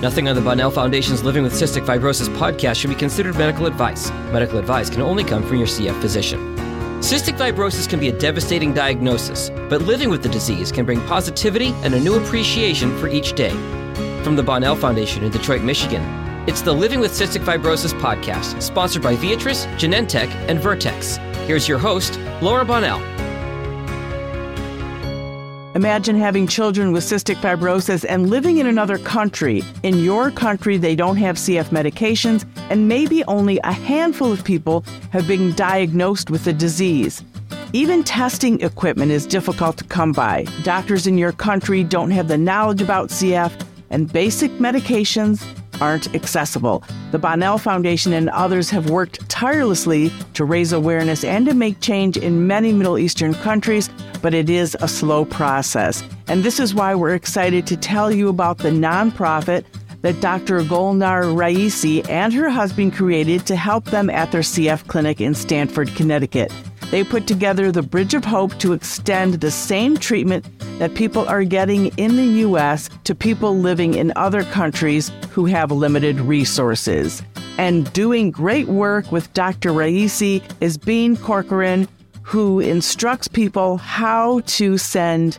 Nothing on the Bonnell Foundation's Living with Cystic Fibrosis podcast should be considered medical advice. Medical advice can only come from your CF physician. Cystic fibrosis can be a devastating diagnosis, but living with the disease can bring positivity and a new appreciation for each day. From the Bonnell Foundation in Detroit, Michigan, it's the Living with Cystic Fibrosis podcast, sponsored by Viatris, Genentech, and Vertex. Here's your host, Laura Bonnell. Imagine having children with cystic fibrosis and living in another country. In your country, they don't have CF medications, and maybe only a handful of people have been diagnosed with the disease. Even testing equipment is difficult to come by. Doctors in your country don't have the knowledge about CF, and basic medications aren't accessible. The Bonnell Foundation and others have worked tirelessly to raise awareness and to make change in many Middle Eastern countries, but it is a slow process. And this is why we're excited to tell you about the nonprofit that Dr. Golnar Raisi and her husband created to help them at their CF clinic in Stamford, Connecticut. They put together the Bridge of Hope to extend the same treatment that people are getting in the U.S. to people living in other countries who have limited resources. And doing great work with Dr. Raisi is Bean Corcoran, who instructs people how to send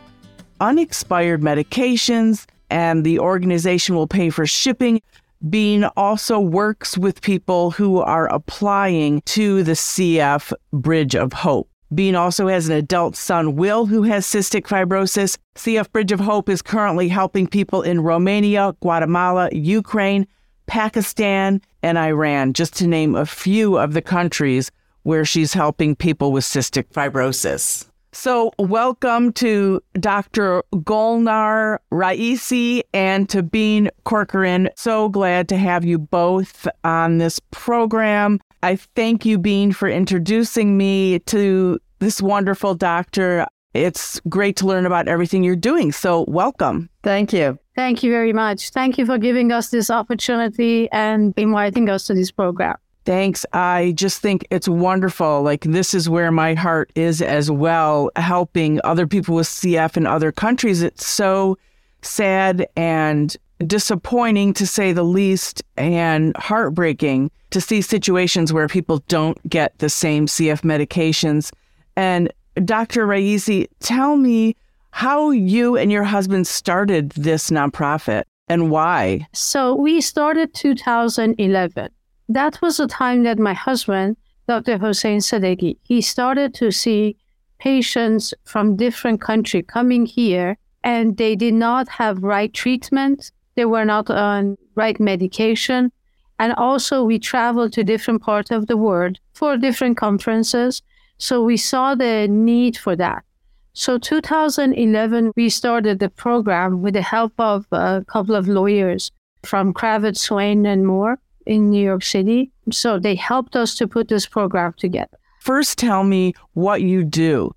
unexpired medications, and the organization will pay for shipping. Bean also works with people who are applying to the CF Bridge of Hope. Bean also has an adult son, Will, who has cystic fibrosis. CF Bridge of Hope is currently helping people in Romania, Guatemala, Ukraine, Pakistan, and Iran, just to name a few of the countries where she's helping people with cystic fibrosis. So, welcome to Dr. Golnar Raisi and to Bean Corcoran. So glad to have you both on this program. I thank you, Bean, for introducing me to this wonderful doctor. It's great to learn about everything you're doing. So, welcome. Thank you. Thank you very much. Thank you for giving us this opportunity and inviting us to this program. Thanks. I just think it's wonderful. Like, this is where my heart is as well, helping other people with CF in other countries. It's so sad and disappointing to say the least, and heartbreaking to see situations where people don't get the same CF medications. And Dr. Raisi, tell me how you and your husband started this nonprofit and why. So, we started 2011 that was the time that my husband, Dr. Hossein Sadeghi, he started to see patients from different country coming here and they did not have right treatment. They were not on right medication. And also we traveled to different parts of the world for different conferences. So we saw the need for that. So 2011, we started the program with the help of a couple of lawyers from Cravath, Swaine, and Moore in New York City. So they helped us to put this program together. First, tell me what you do.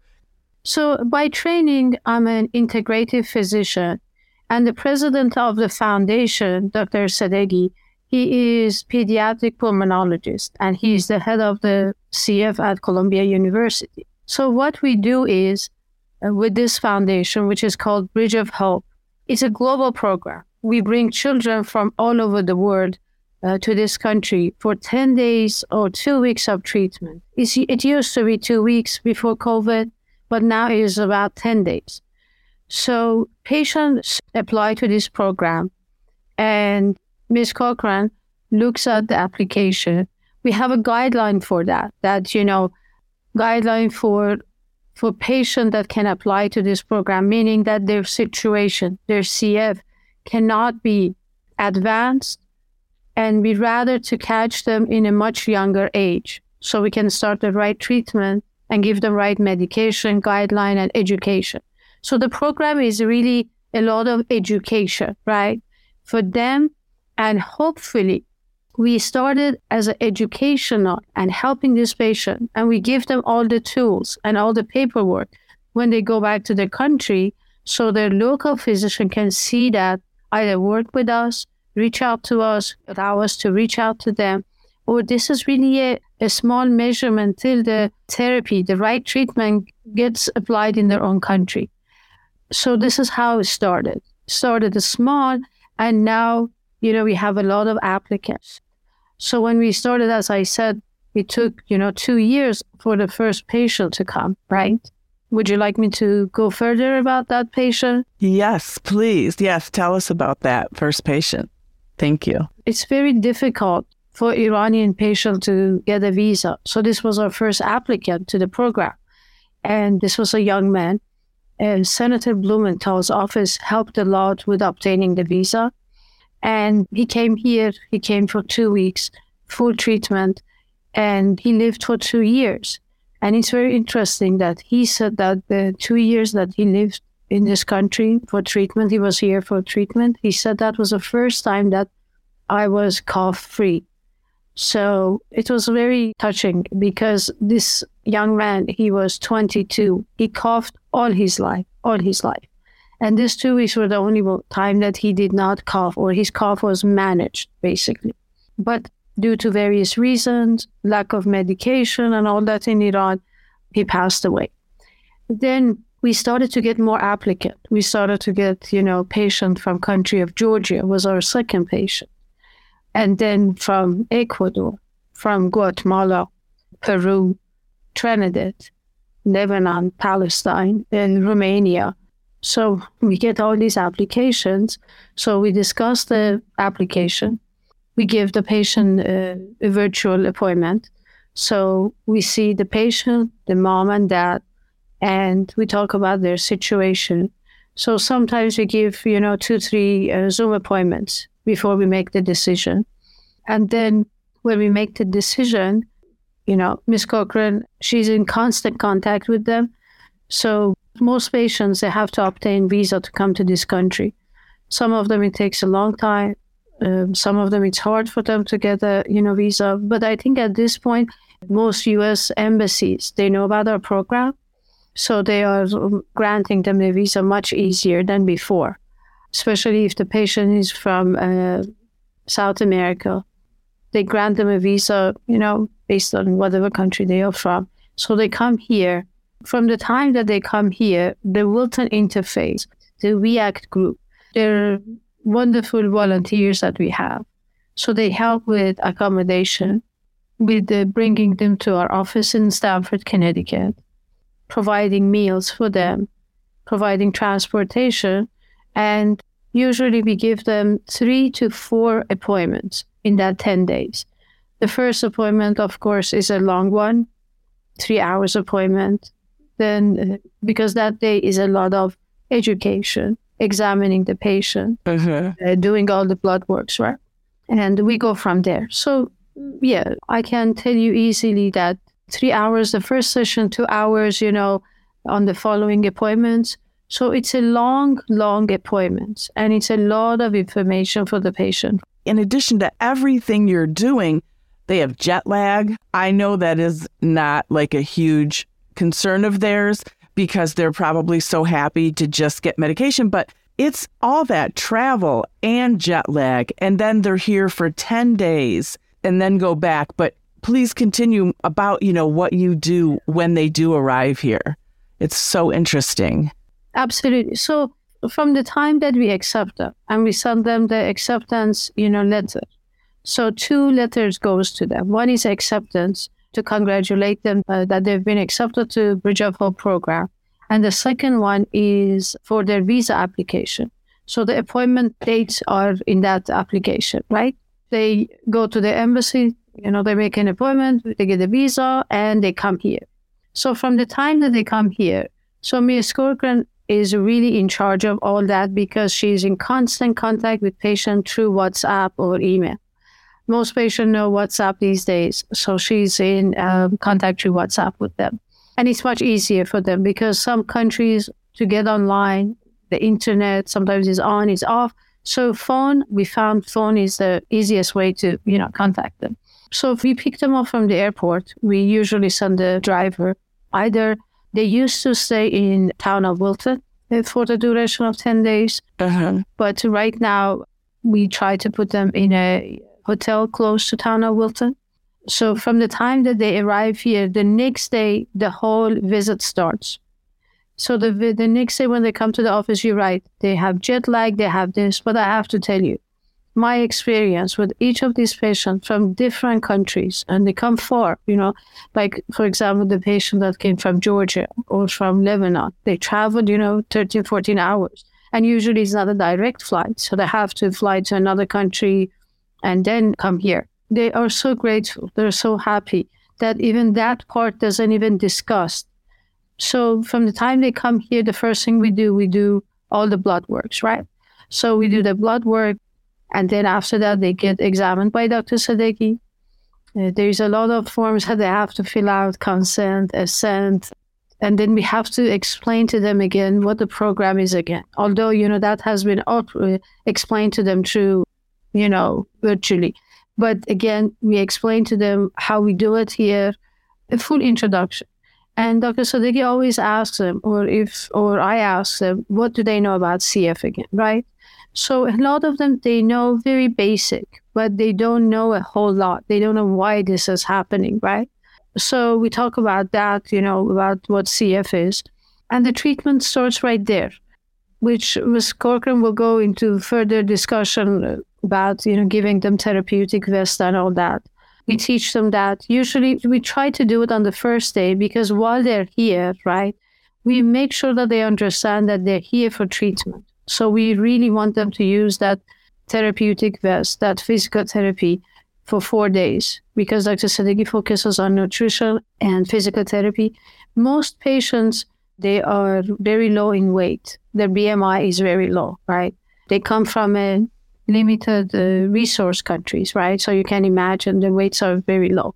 So, by training, I'm an integrative physician, and the president of the foundation, Dr. Sadeghi, he is pediatric pulmonologist, and he's the head of the CF at Columbia University. So, what we do is uh, with this foundation, which is called Bridge of Hope, it's a global program. We bring children from all over the world uh, to this country for 10 days or two weeks of treatment. It's, it used to be two weeks before COVID, but now it is about 10 days. So patients apply to this program, and Ms. Corcoran looks at the application. We have a guideline for that, that, you know, guideline for for patient that can apply to this program, meaning that their situation, their CF, cannot be advanced and we rather to catch them in a much younger age so we can start the right treatment and give the right medication guideline and education. So the program is really a lot of education right? For them and hopefully we started as an educational and helping this patient and we give them all the tools and all the paperwork when they go back to their country so their local physician can see that either work with us reach out to us, allow us to reach out to them. Or this is really a, a small measurement till the therapy, the right treatment gets applied in their own country. So this is how it started. Started small, and now you know, we have a lot of applicants. So when we started, as I said, it took, you know, two years for the first patient to come, right? Would you like me to go further about that patient? Yes, please. Yes, tell us about that first patient. Thank you. It's very difficult for Iranian patient to get a visa. So this was our first applicant to the program. And this was a young man. And Senator Blumenthal's office helped a lot with obtaining the visa. And he came here, he came for two weeks, full treatment, and he lived for two years. And it's very interesting that he said that the two years that he lived in this country for treatment, he was here for treatment. He said that was the first time that I was cough free. So it was very touching because this young man, he was 22. He coughed all his life, all his life. And these two weeks were the only time that he did not cough or his cough was managed, basically. But due to various reasons, lack of medication and all that in Iran, he passed away. Then we started to get more applicant. We started to get, you know, patient from country of Georgia was our second patient and then from Ecuador, from Guatemala, Peru, Trinidad, Lebanon, Palestine, and Romania. So we get all these applications. So we discuss the application. We give the patient a, a virtual appointment. So we see the patient, the mom and dad, and we talk about their situation. So sometimes we give, you know, two, three uh, Zoom appointments before we make the decision. And then when we make the decision, you know, Miss Corcoran, she's in constant contact with them. So most patients, they have to obtain visa to come to this country. Some of them, it takes a long time. Um, some of them, it's hard for them to get a, you know, visa. But I think at this point, most U.S. embassies, they know about our program. So they are granting them the visa much easier than before, especially if the patient is from uh, South America. They grant them a visa, you know, based on whatever country they are from. So they come here. From the time that they come here, the Wilton Interfaith, the REACT group, they're wonderful volunteers that we have. So they help with accommodation, with bringing them to our office in Stamford, Connecticut, providing meals for them, providing transportation, and usually we give them three to four appointments in that 10 days. The first appointment, of course, is a long one, three hours appointment. Then, uh, because that day is a lot of education, examining the patient, mm-hmm. uh, doing all the blood works, right? And we go from there. So, yeah, I can tell you easily that three hours the first session, two hours, you know, on the following appointments. So it's a long, long appointment and it's a lot of information for the patient. In addition to everything you're doing, they have jet lag. I know that is not like a huge concern of theirs because they're probably so happy to just get medication, but it's all that travel and jet lag. And then they're here for 10 days and then go back. But please continue about, you know, what you do when they do arrive here. It's so interesting. Absolutely. So from the time that we accept them and we send them the acceptance, you know, letter, so two letters goes to them. One is acceptance to congratulate them uh, that they've been accepted to Bridge of Hope program. And the second one is for their visa application. So the appointment dates are in that application, right? They go to the embassy, you know, they make an appointment, they get a visa, and they come here. So from the time that they come here, so Ms. Corcoran is really in charge of all that because she's in constant contact with patient through WhatsApp or email most patients know WhatsApp these days. So she's in um, contact through WhatsApp with them. And it's much easier for them because some countries to get online, the internet sometimes is on, is off. So phone, we found phone is the easiest way to, you know, contact them. So if we pick them up from the airport, we usually send the driver. Either they used to stay in town of Wilton for the duration of 10 days. Uh-huh. But right now, we try to put them in a hotel close to town of Wilton. So from the time that they arrive here, the next day the whole visit starts. So the the next day when they come to the office, you're right. They have jet lag, they have this, but I have to tell you, my experience with each of these patients from different countries and they come far, you know, like for example, the patient that came from Georgia or from Lebanon, they traveled, you know, 13, 14 hours. And usually it's not a direct flight. So they have to fly to another country and then come here. They are so grateful. They're so happy that even that part doesn't even discuss. So from the time they come here, the first thing we do, we do all the blood works, right? So we do the blood work, and then after that, they get examined by Dr. Sadeghi. Uh, there's a lot of forms that they have to fill out consent, assent. And then we have to explain to them again what the program is again. Although, you know, that has been uh, explained to them through, you know, virtually. But again, we explain to them how we do it here, a full introduction. And Dr. Sadeghi always asks them, or if, or I ask them, what do they know about CF again, right? So a lot of them, they know very basic, but they don't know a whole lot. They don't know why this is happening, right? So we talk about that, you know, about what CF is. And the treatment starts right there, which Ms. Corcoran will go into further discussion about, you know, giving them therapeutic vest and all that. We teach them that. Usually we try to do it on the first day because while they're here, right, we make sure that they understand that they're here for treatment so we really want them to use that therapeutic vest, that physical therapy for four days because Dr. Sadeghi focuses on nutrition and physical therapy. Most patients, they are very low in weight. Their BMI is very low, right? They come from a limited uh, resource countries, right? So you can imagine the weights are very low.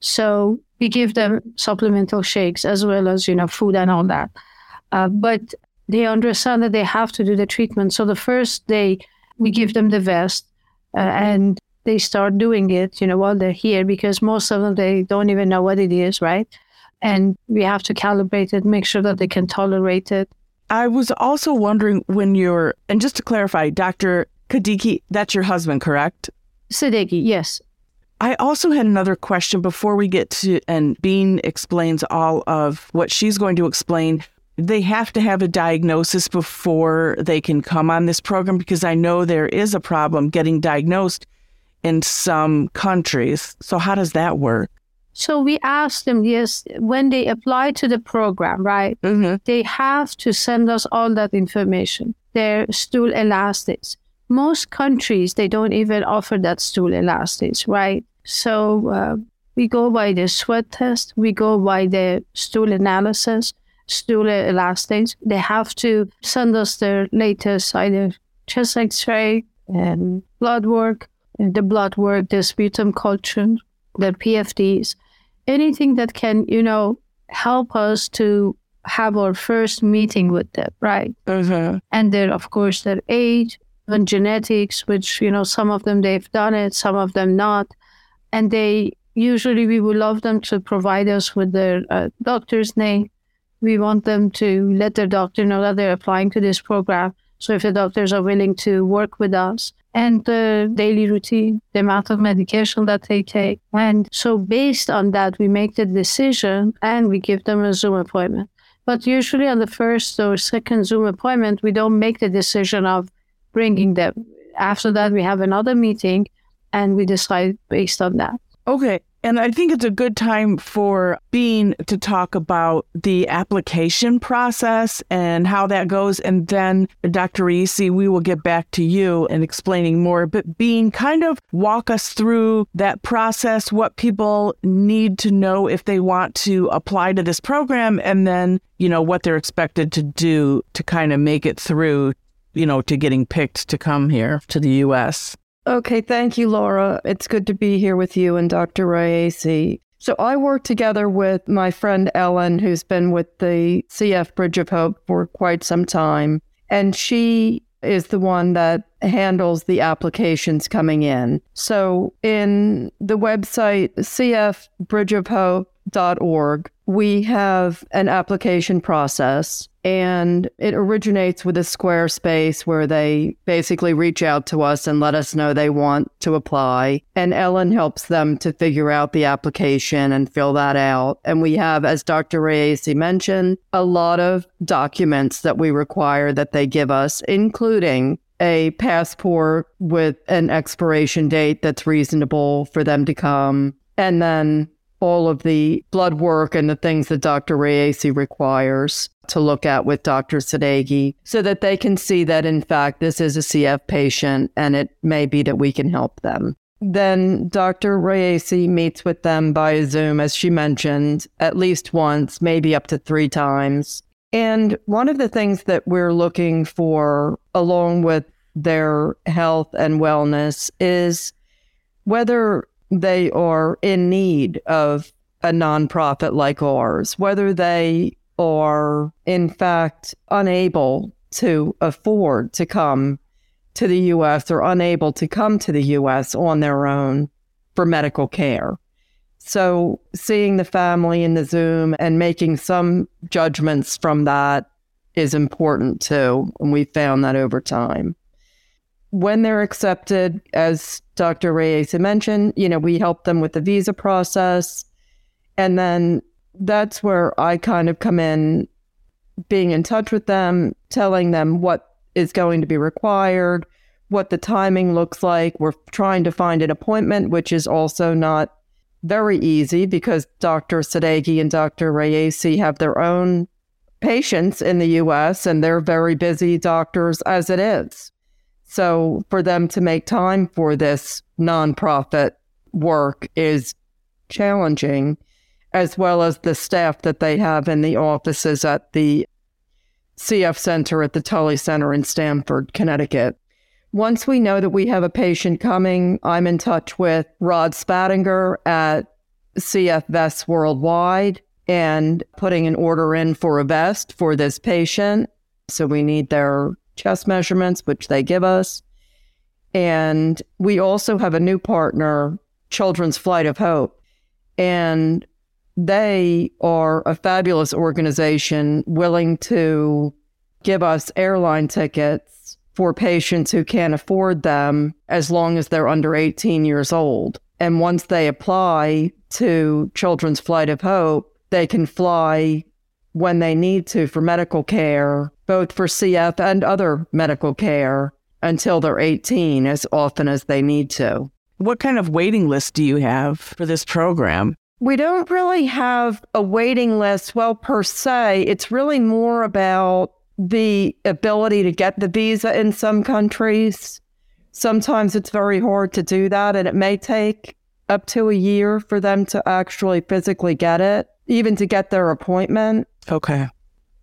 So we give them supplemental shakes as well as, you know, food and all that. Uh, but they understand that they have to do the treatment. So the first day we give them the vest uh, and they start doing it, you know, while they're here because most of them, they don't even know what it is, right? And we have to calibrate it, make sure that they can tolerate it. I was also wondering when you're, and just to clarify, Dr. Kadiki, that's your husband, correct? Sadeghi, yes. I also had another question before we get to, and Bean explains all of what she's going to explain they have to have a diagnosis before they can come on this program because I know there is a problem getting diagnosed in some countries. So, how does that work? So, we asked them, yes, when they apply to the program, right? Mm-hmm. They have to send us all that information, their stool elastase. Most countries, they don't even offer that stool elastase, right? So, uh, we go by the sweat test, we go by the stool analysis stool elastase. They have to send us their latest either chest X-ray and blood work, the blood work, the sputum culture, the PFTs, anything that can, you know, help us to have our first meeting with them, right? Mm-hmm. And then, of course, their age and genetics, which, you know, some of them they've done it, some of them not. And they usually, we would love them to provide us with their uh, doctor's name, we want them to let their doctor know that they're applying to this program. So if the doctors are willing to work with us and the daily routine, the amount of medication that they take. And so based on that, we make the decision and we give them a Zoom appointment. But usually on the first or second Zoom appointment, we don't make the decision of bringing them. After that, we have another meeting and we decide based on that. Okay. And I think it's a good time for Bean to talk about the application process and how that goes. And then, Dr. Raisi, we will get back to you and explaining more. But Bean, kind of walk us through that process, what people need to know if they want to apply to this program, and then, you know, what they're expected to do to kind of make it through, you know, to getting picked to come here to the U.S. Okay, thank you, Laura. It's good to be here with you and Dr. Raisi. So I work together with my friend Ellen, who's been with the CF Bridge of Hope for quite some time. And she is the one that handles the applications coming in. So in the website cfbridgeofhope.org, we have an application process and it originates with a Squarespace where they basically reach out to us and let us know they want to apply. And Ellen helps them to figure out the application and fill that out. And we have, as Dr. Raisi mentioned, a lot of documents that we require that they give us, including a passport with an expiration date that's reasonable for them to come, and then all of the blood work and the things that Dr. Raisi requires to look at with Dr. Sadeghi so that they can see that, in fact, this is a CF patient and it may be that we can help them. Then Dr. Raisi meets with them by Zoom, as she mentioned, at least once, maybe up to three times. And one of the things that we're looking for, along with their health and wellness, is whether they are in need of a nonprofit like ours, whether they are, in fact, unable to afford to come to the US or unable to come to the US on their own for medical care. So, seeing the family in the Zoom and making some judgments from that is important too. And we found that over time. When they're accepted, as Dr. Raisi mentioned, you know, we help them with the visa process. And then that's where I kind of come in, being in touch with them, telling them what is going to be required, what the timing looks like. We're trying to find an appointment, which is also not very easy because Dr. Sadeghi and Dr. Raisi have their own patients in the US and they're very busy doctors as it is. So for them to make time for this nonprofit work is challenging, as well as the staff that they have in the offices at the CF Center at the Tully Center in Stamford, Connecticut. Once we know that we have a patient coming, I'm in touch with Rod Spattinger at CF Vests Worldwide and putting an order in for a vest for this patient. So we need their chest measurements, which they give us. And we also have a new partner, Children's Flight of Hope. And they are a fabulous organization willing to give us airline tickets for patients who can't afford them as long as they're under 18 years old. And once they apply to Children's Flight of Hope, they can fly when they need to for medical care, both for CF and other medical care until they're 18 as often as they need to. What kind of waiting list do you have for this program? We don't really have a waiting list. Well, per se, it's really more about the ability to get the visa in some countries. Sometimes it's very hard to do that, and it may take up to a year for them to actually physically get it, even to get their appointment. Okay.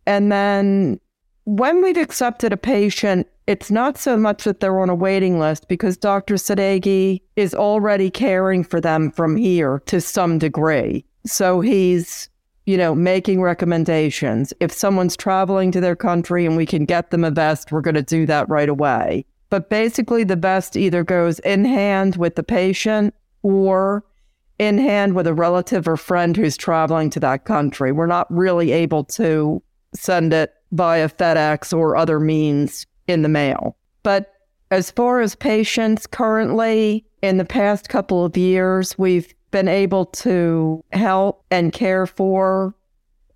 And then when we've accepted a patient, it's not so much that they're on a waiting list because Dr. Sadeghi is already caring for them from here to some degree. So he's you know, making recommendations. If someone's traveling to their country and we can get them a vest, we're going to do that right away. But basically, the vest either goes in hand with the patient or in hand with a relative or friend who's traveling to that country. We're not really able to send it via FedEx or other means in the mail. But as far as patients currently, in the past couple of years, we've been able to help and care for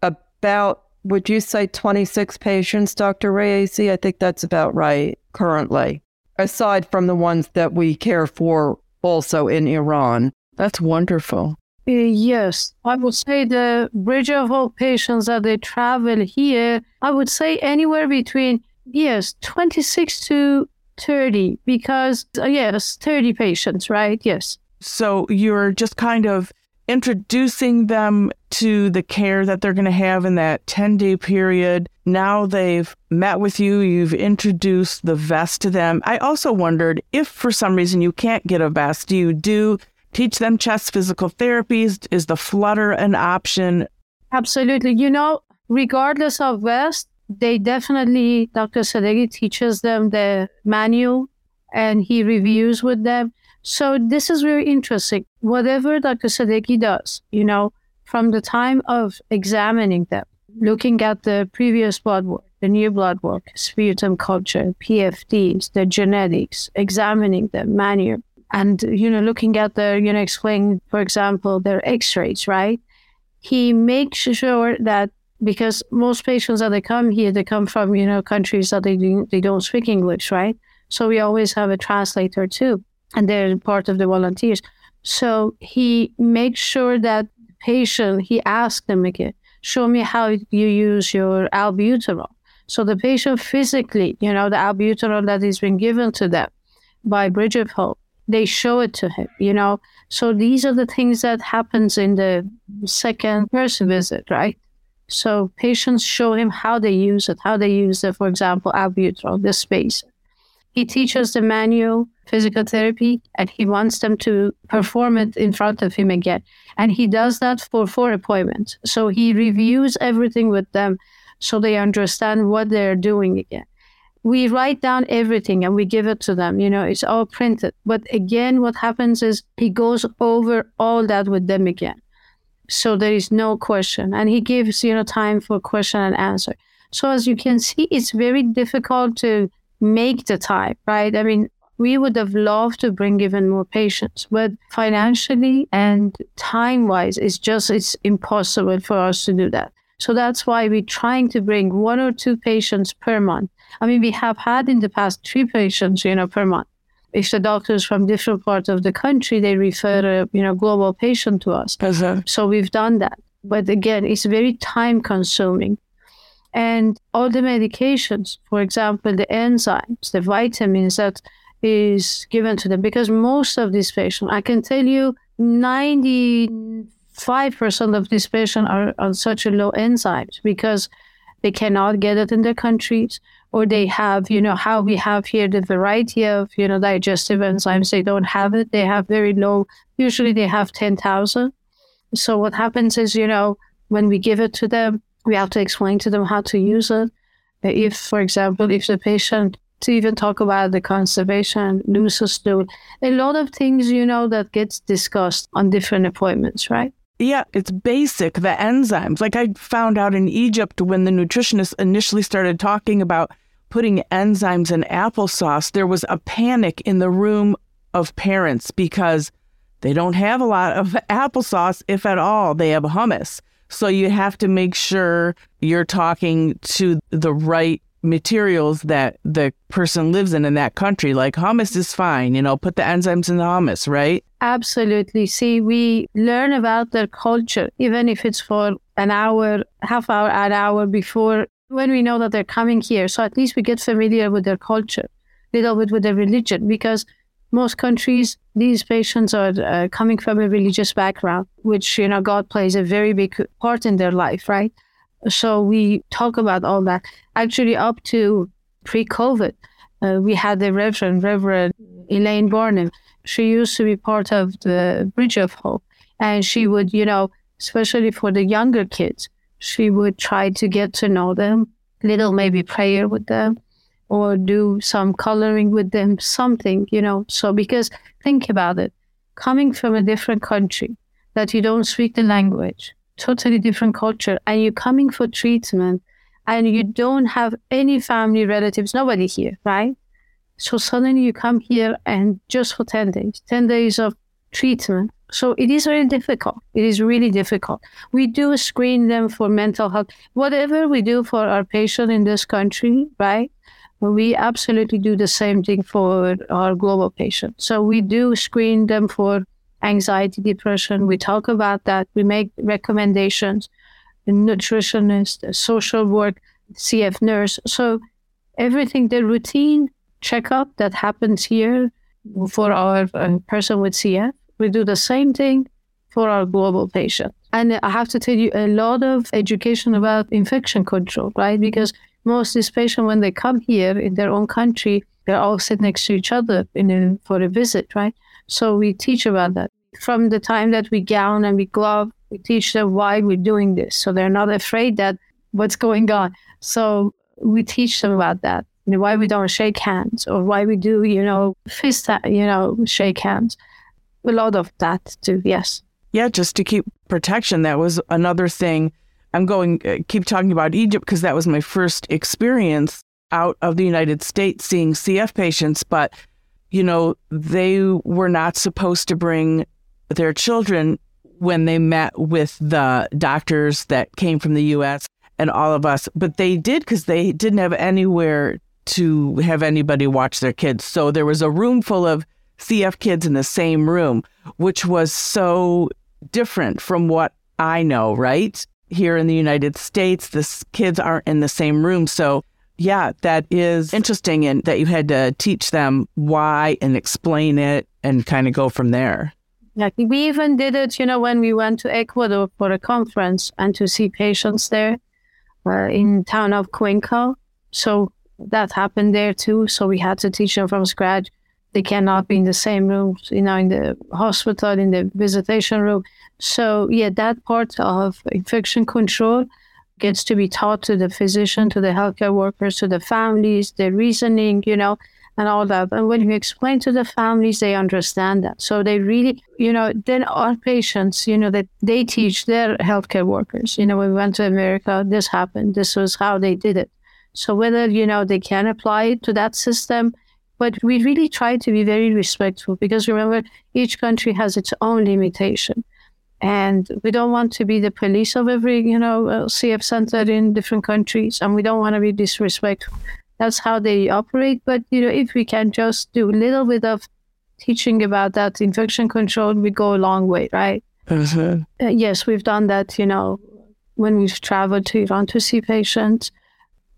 about, would you say 26 patients, Dr. Raisi? I think that's about right currently, aside from the ones that we care for also in Iran. That's wonderful. Uh, yes, I would say the Bridge of Hope patients that they travel here, I would say anywhere between, yes, 26 to 30, because, uh, yes, 30 patients, right? Yes. So you're just kind of introducing them to the care that they're going to have in that 10 day period. Now they've met with you, you've introduced the vest to them. I also wondered if for some reason you can't get a vest, do you do teach them chest physical therapies? Is the flutter an option? Absolutely. You know, regardless of vest, they definitely, Dr. Sadeghi teaches them the manual and he reviews with them. So this is very interesting. Whatever Dr. Sadeghi does, you know, from the time of examining them, looking at the previous blood work, the new blood work, sputum culture, PFTs, the genetics, examining them manually, and you know, looking at the, you know, explaining, for example, their X-rays, right? He makes sure that because most patients that they come here, they come from you know countries that they do, they don't speak English, right? So we always have a translator too, and they're part of the volunteers. So he makes sure that the patient, he asks them again, show me how you use your albuterol. So the patient physically, you know, the albuterol that has been given to them by Bridge of Hope, they show it to him, you know. So these are the things that happens in the second person visit, right? So patients show him how they use it, how they use it, for example, albuterol, the space. He teaches the manual physical therapy and he wants them to perform it in front of him again. And he does that for four appointments. So he reviews everything with them so they understand what they're doing again. We write down everything and we give it to them. You know, it's all printed. But again, what happens is he goes over all that with them again. So there is no question. And he gives, you know, time for question and answer. So as you can see, it's very difficult to make the time, right? I mean, we would have loved to bring even more patients, but financially and time wise, it's just it's impossible for us to do that. So that's why we're trying to bring one or two patients per month. I mean, we have had in the past three patients, you know, per month. If the doctors from different parts of the country, they refer a, you know, global patient to us. Uh-huh. So we've done that. But again, it's very time consuming. And all the medications, for example, the enzymes, the vitamins that is given to them, because most of these patients, I can tell you 95% of these patients are on such a low enzymes because they cannot get it in their countries or they have, you know, how we have here the variety of, you know, digestive enzymes, they don't have it. They have very low, usually they have 10,000. So what happens is, you know, when we give it to them, we have to explain to them how to use it. If, for example, if the patient to even talk about the conservation, loses stool, a lot of things, you know, that gets discussed on different appointments, right? Yeah, it's basic, the enzymes. Like I found out in Egypt when the nutritionist initially started talking about putting enzymes in applesauce, there was a panic in the room of parents because they don't have a lot of applesauce, if at all. They have hummus. So you have to make sure you're talking to the right materials that the person lives in in that country. Like hummus is fine, you know, put the enzymes in the hummus, right? Absolutely. See, we learn about their culture, even if it's for an hour, half hour, an hour before when we know that they're coming here. So at least we get familiar with their culture, little bit with their religion, because most countries, these patients are uh, coming from a religious background, which, you know, God plays a very big part in their life, right? So we talk about all that. Actually, up to pre COVID, uh, we had the Reverend, Reverend Elaine Barnum. She used to be part of the Bridge of Hope. And she would, you know, especially for the younger kids, she would try to get to know them, little maybe prayer with them or do some coloring with them, something, you know. So, because think about it, coming from a different country that you don't speak the language, totally different culture, and you're coming for treatment and you don't have any family relatives, nobody here, right? So suddenly you come here and just for 10 days, 10 days of treatment. So it is very difficult. It is really difficult. We do screen them for mental health. Whatever we do for our patient in this country, right? we absolutely do the same thing for our global patients. So we do screen them for anxiety, depression. We talk about that. We make recommendations. The nutritionist, the social work, CF nurse. So everything, the routine checkup that happens here for our uh, person with CF, we do the same thing for our global patient. And I have to tell you a lot of education about infection control, right? Because most these patients, when they come here in their own country, they're all sit next to each other in a, for a visit, right? So we teach about that. From the time that we gown and we glove, we teach them why we're doing this. So they're not afraid that what's going on. So we teach them about that. You know, why we don't shake hands or why we do, you know, fist, you know, shake hands. A lot of that too, yes. Yeah, just to keep protection. That was another thing I'm going uh, keep talking about Egypt because that was my first experience out of the United States seeing CF patients, but you know, they were not supposed to bring their children when they met with the doctors that came from the US and all of us, but they did because they didn't have anywhere to have anybody watch their kids. So there was a room full of CF kids in the same room, which was so different from what I know, right? Here in the United States, the kids aren't in the same room. So, yeah, that is interesting and that you had to teach them why and explain it and kind of go from there. Yeah, we even did it, you know, when we went to Ecuador for a conference and to see patients there uh, in town of Cuenca. So that happened there too. So we had to teach them from scratch. They cannot be in the same room, you know, in the hospital, in the visitation room. So yeah, that part of infection control gets to be taught to the physician, to the healthcare workers, to the families, the reasoning, you know, and all that. And when you explain to the families, they understand that. So they really, you know, then our patients, you know, that they teach their healthcare workers. You know, we went to America, this happened. This was how they did it. So whether, you know, they can apply it to that system, but we really try to be very respectful because remember, each country has its own limitation. And we don't want to be the police of every, you know, CF center in different countries. And we don't want to be disrespectful that's how they operate. But you know, if we can just do a little bit of teaching about that infection control, we go a long way, right? Uh, yes, we've done that. You know, when we've traveled to Iran to see patients,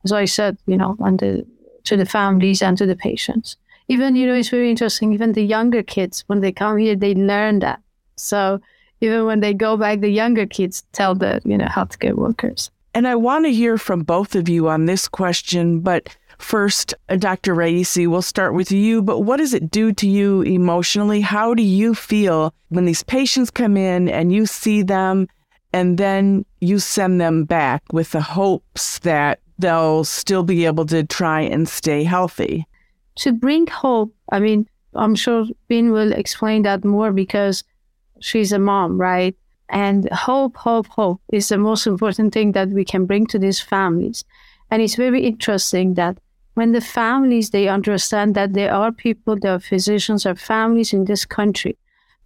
as I said, you know, and the, to the families and to the patients. Even you know, it's very interesting. Even the younger kids, when they come here, they learn that. So even when they go back, the younger kids tell the you know healthcare workers. And I want to hear from both of you on this question, but First, uh, Dr. Raisi, we'll start with you, but what does it do to you emotionally? How do you feel when these patients come in and you see them and then you send them back with the hopes that they'll still be able to try and stay healthy? To bring hope, I mean, I'm sure Bean will explain that more because she's a mom, right? And hope, hope, hope is the most important thing that we can bring to these families. And it's very interesting that when the families they understand that there are people, there are physicians, there are families in this country,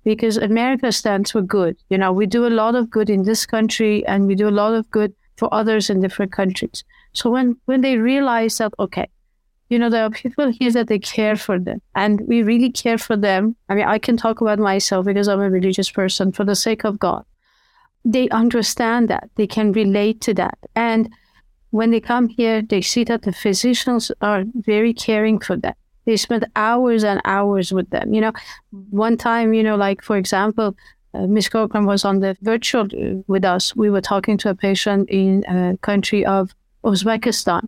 because America stands for good. You know, we do a lot of good in this country, and we do a lot of good for others in different countries. So when when they realize that, okay, you know, there are people here that they care for them, and we really care for them. I mean, I can talk about myself because I'm a religious person for the sake of God. They understand that they can relate to that, and when they come here, they see that the physicians are very caring for them. They spend hours and hours with them. You know, one time, you know, like for example, uh, Ms. Corcoran was on the virtual uh, with us. We were talking to a patient in a country of Uzbekistan.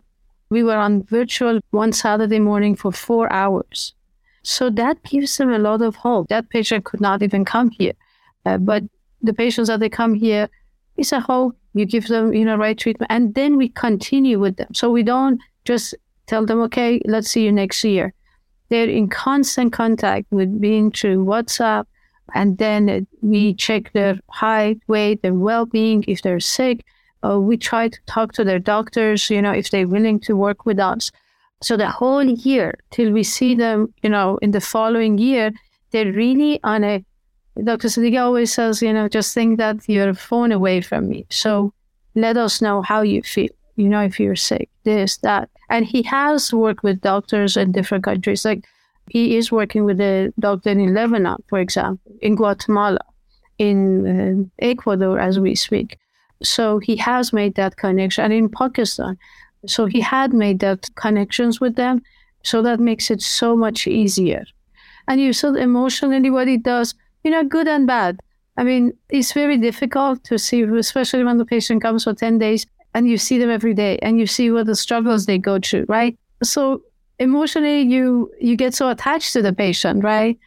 We were on virtual one Saturday morning for four hours. So that gives them a lot of hope. That patient could not even come here. Uh, but the patients that they come here, it's a hope you give them, you know, right treatment, and then we continue with them. So we don't just tell them, okay, let's see you next year. They're in constant contact with Bean through WhatsApp, and then we check their height, weight, their well-being. If they're sick, uh, we try to talk to their doctors, you know, if they're willing to work with us. So the whole year till we see them, you know, in the following year, they're really on a Dr. Sadeghi always says, you know, just think that you're a phone away from me. So let us know how you feel, you know, if you're sick, this, that. And he has worked with doctors in different countries. Like he is working with a doctor in Lebanon, for example, in Guatemala, in uh, Ecuador as we speak. So he has made that connection. And in Pakistan. So he had made that connections with them. So that makes it so much easier. And you said emotionally what it does you know, good and bad. I mean, it's very difficult to see, especially when the patient comes for 10 days and you see them every day and you see what the struggles they go through, right? So emotionally, you you get so attached to the patient, right?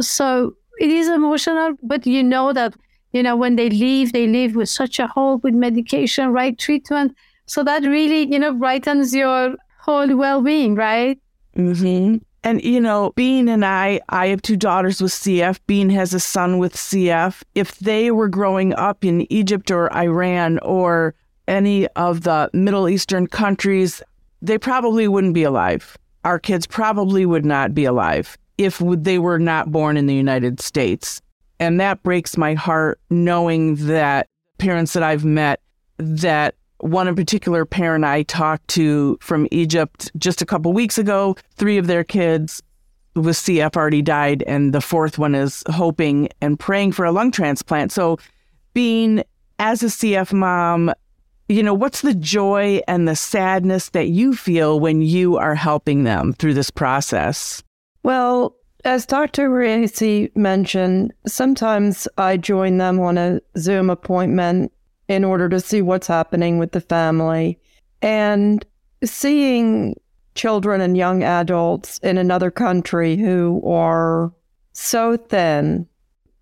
So it is emotional, but you know that, you know, when they leave, they leave with such a hope with medication, right? Treatment. So that really, you know, brightens your whole well being, right? Mm-hmm. And, you know, Bean and I, I have two daughters with CF. Bean has a son with CF. If they were growing up in Egypt or Iran or any of the Middle Eastern countries, they probably wouldn't be alive. Our kids probably would not be alive if they were not born in the United States. And that breaks my heart knowing that parents that I've met that one in particular parent I talked to from Egypt just a couple weeks ago, three of their kids with CF already died, and the fourth one is hoping and praying for a lung transplant. So, Bean as a CF mom, you know, what's the joy and the sadness that you feel when you are helping them through this process? Well, as Dr. Raisi mentioned, sometimes I join them on a Zoom appointment in order to see what's happening with the family. And seeing children and young adults in another country who are so thin,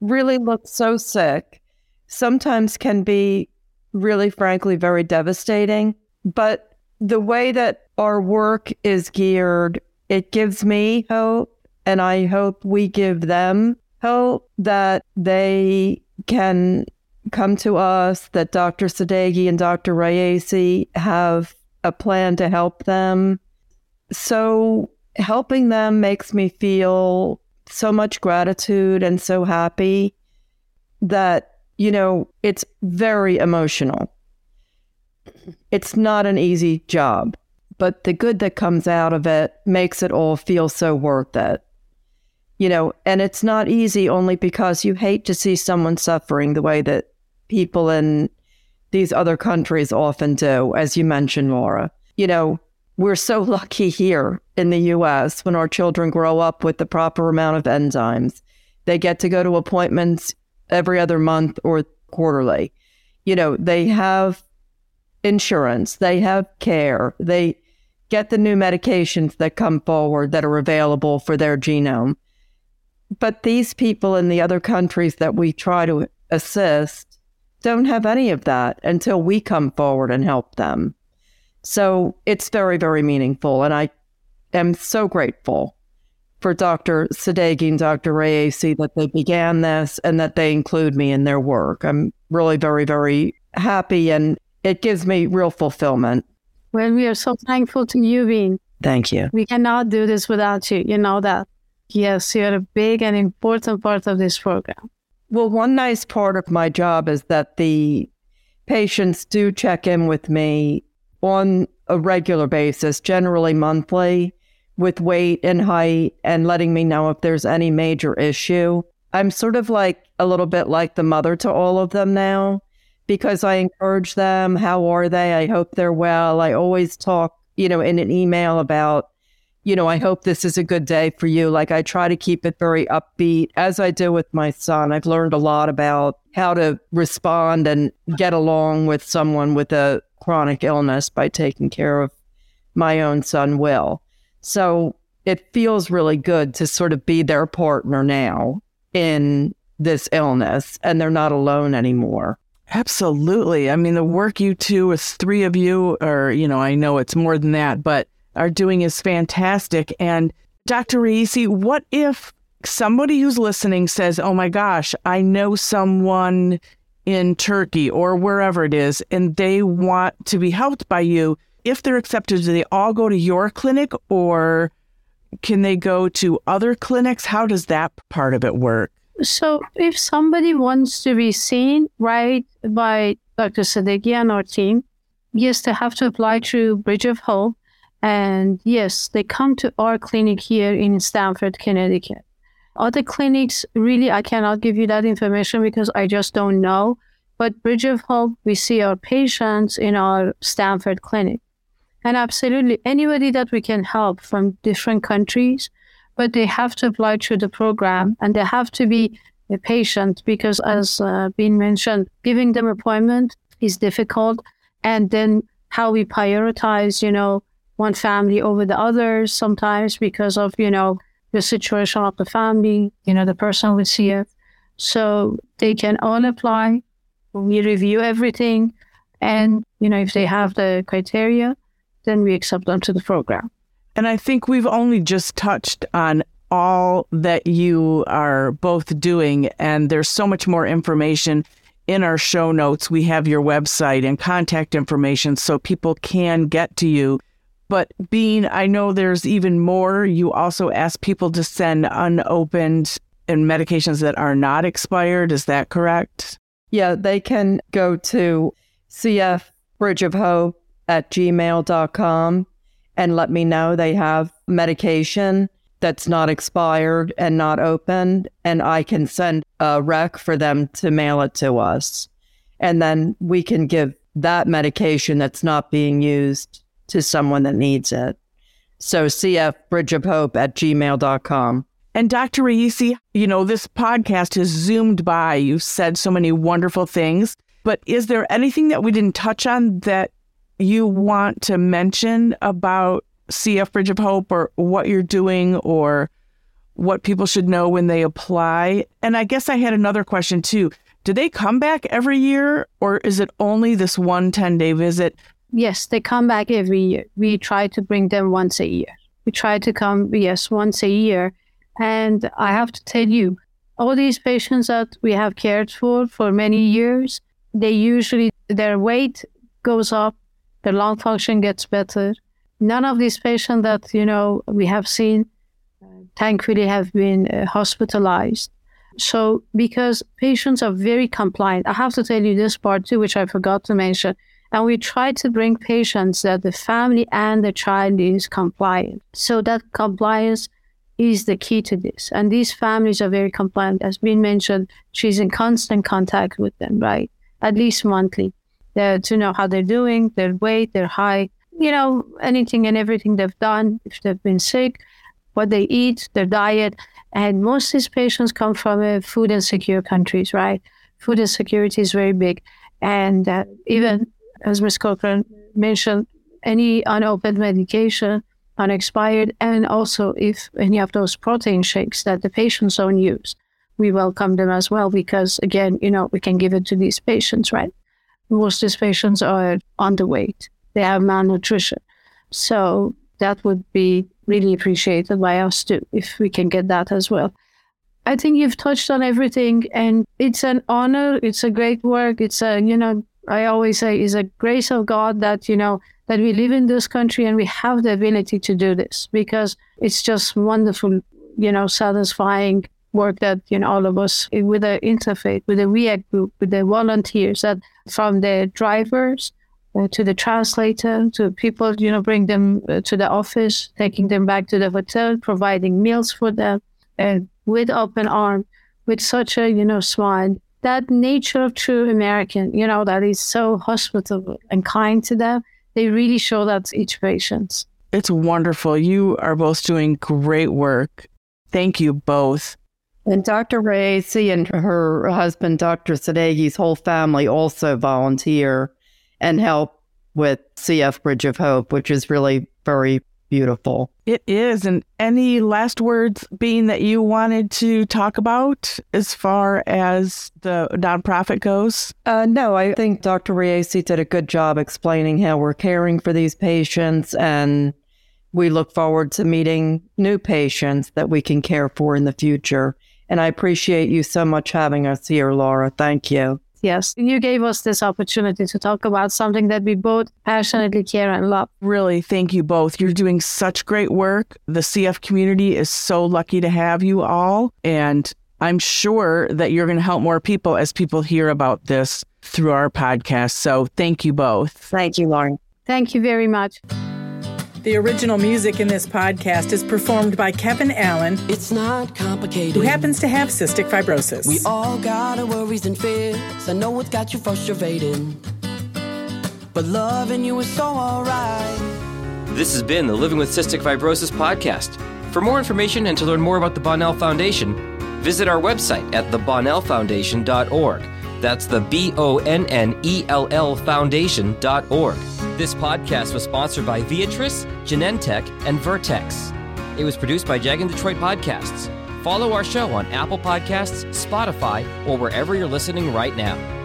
really look so sick, sometimes can be really, frankly, very devastating. But the way that our work is geared, it gives me hope. And I hope we give them hope that they can come to us, that Dr. Sadeghi and Dr. Raisi have a plan to help them. So helping them makes me feel so much gratitude and so happy that, you know, it's very emotional. It's not an easy job, but the good that comes out of it makes it all feel so worth it. You know, and it's not easy only because you hate to see someone suffering the way that people in these other countries often do, as you mentioned, Laura. You know, we're so lucky here in the US when our children grow up with the proper amount of enzymes. They get to go to appointments every other month or quarterly. You know, they have insurance, they have care, they get the new medications that come forward that are available for their genome. But these people in the other countries that we try to assist don't have any of that until we come forward and help them. So it's very, very meaningful. And I am so grateful for Dr. Sadeghi and Dr. Raisi that they began this and that they include me in their work. I'm really very, very happy and it gives me real fulfillment. Well, we are so thankful to you, Bean. Thank you. We cannot do this without you. You know that. Yes, you're a big and important part of this program. Well, one nice part of my job is that the patients do check in with me on a regular basis, generally monthly, with weight and height and letting me know if there's any major issue. I'm sort of like a little bit like the mother to all of them now because I encourage them. How are they? I hope they're well. I always talk, you know, in an email about, you know, I hope this is a good day for you. Like I try to keep it very upbeat as I do with my son. I've learned a lot about how to respond and get along with someone with a chronic illness by taking care of my own son, Will. So it feels really good to sort of be their partner now in this illness, and they're not alone anymore. Absolutely. I mean, the work you two, as three of you, or, you know, I know it's more than that, but are doing is fantastic. And Dr. Raisi, what if somebody who's listening says, oh my gosh, I know someone in Turkey or wherever it is, and they want to be helped by you, if they're accepted, do they all go to your clinic or can they go to other clinics? How does that part of it work? So, if somebody wants to be seen right by Dr. Sadeghi and our team, yes, they have to apply through Bridge of Hope. And yes, they come to our clinic here in Stamford, Connecticut. Other clinics, really, I cannot give you that information because I just don't know. But Bridge of Hope, we see our patients in our Stamford clinic. And absolutely anybody that we can help from different countries, but they have to apply to the program and they have to be a patient because, as uh, Bean mentioned, giving them appointment is difficult. And then how we prioritize, you know, one family over the others sometimes because of, you know, the situation of the family, you know, the person with CF. So they can all apply. We review everything. And, you know, if they have the criteria, then we accept them to the program. And I think we've only just touched on all that you are both doing. And there's so much more information in our show notes. We have your website and contact information so people can get to you. But Bean, I know there's even more. You also ask people to send unopened and medications that are not expired. Is that correct? Yeah, they can go to CF Bridge of Hope at gmail.com and let me know they have medication that's not expired and not opened, and I can send a rec for them to mail it to us. And then we can give that medication that's not being used to someone that needs it. So CF Bridge of Hope at gmail.com. And Dr. Raisi, you know, this podcast has zoomed by. You've said so many wonderful things, but is there anything that we didn't touch on that you want to mention about CF Bridge of Hope or what you're doing or what people should know when they apply? And I guess I had another question too. Do they come back every year or is it only this one 10 day visit? Yes, they come back every year. We try to bring them once a year. We try to come, yes, once a year. And I have to tell you, all these patients that we have cared for for many years, they usually, their weight goes up, their lung function gets better. None of these patients that, you know, we have seen, thankfully, have been uh, hospitalized. So, because patients are very compliant, I have to tell you this part too, which I forgot to mention. And we try to bring patients that the family and the child is compliant. So that compliance is the key to this. And these families are very compliant. As Bean mentioned, she's in constant contact with them, right? At least monthly. They're, to know how they're doing, their weight, their height, you know, anything and everything they've done, if they've been sick, what they eat, their diet. And most of these patients come from uh, food insecure countries, right? Food insecurity is very big. And uh, even as Ms. Corcoran mentioned, any unopened medication, unexpired, and also if any of those protein shakes that the patients don't use, we welcome them as well because, again, you know, we can give it to these patients, right? Most of these patients are underweight, they have malnutrition. So that would be really appreciated by us too, if we can get that as well. I think you've touched on everything, and it's an honor. It's a great work. It's a, you know, I always say is a grace of God that, you know, that we live in this country and we have the ability to do this because it's just wonderful, you know, satisfying work that, you know, all of us with the interfaith, with the REACT group, with the volunteers that from the drivers uh, to the translator, to people, you know, bring them uh, to the office, taking them back to the hotel, providing meals for them uh, with open arm, with such a, you know, smile that nature of true American, you know, that is so hospitable and kind to them, they really show that to each patient. It's wonderful. You are both doing great work. Thank you both. And Dr. Raisi and her husband, Dr. Sadeghi's whole family also volunteer and help with CF Bridge of Hope, which is really very beautiful. It is. And any last words Bean that you wanted to talk about as far as the nonprofit goes? Uh, no, I think Dr. Raisi did a good job explaining how we're caring for these patients and we look forward to meeting new patients that we can care for in the future. And I appreciate you so much having us here, Laura. Thank you. Yes, you gave us this opportunity to talk about something that we both passionately care and love. Really, thank you both. You're doing such great work. The CF community is so lucky to have you all. And I'm sure that you're going to help more people as people hear about this through our podcast. So thank you both. Thank you, Lauren. Thank you very much. The original music in this podcast is performed by Kevin Allen. It's not complicated. Who happens to have cystic fibrosis. We all got our worries and fears. I know it's got you frustrated. But loving you is so alright. This has been the Living with Cystic Fibrosis podcast. For more information and to learn more about the Bonnell Foundation, visit our website at thebonnellfoundation.org. That's the B O N N E L L Foundation.org. This podcast was sponsored by Viatris, Genentech, and Vertex. It was produced by Jag and Detroit Podcasts. Follow our show on Apple Podcasts, Spotify, or wherever you're listening right now.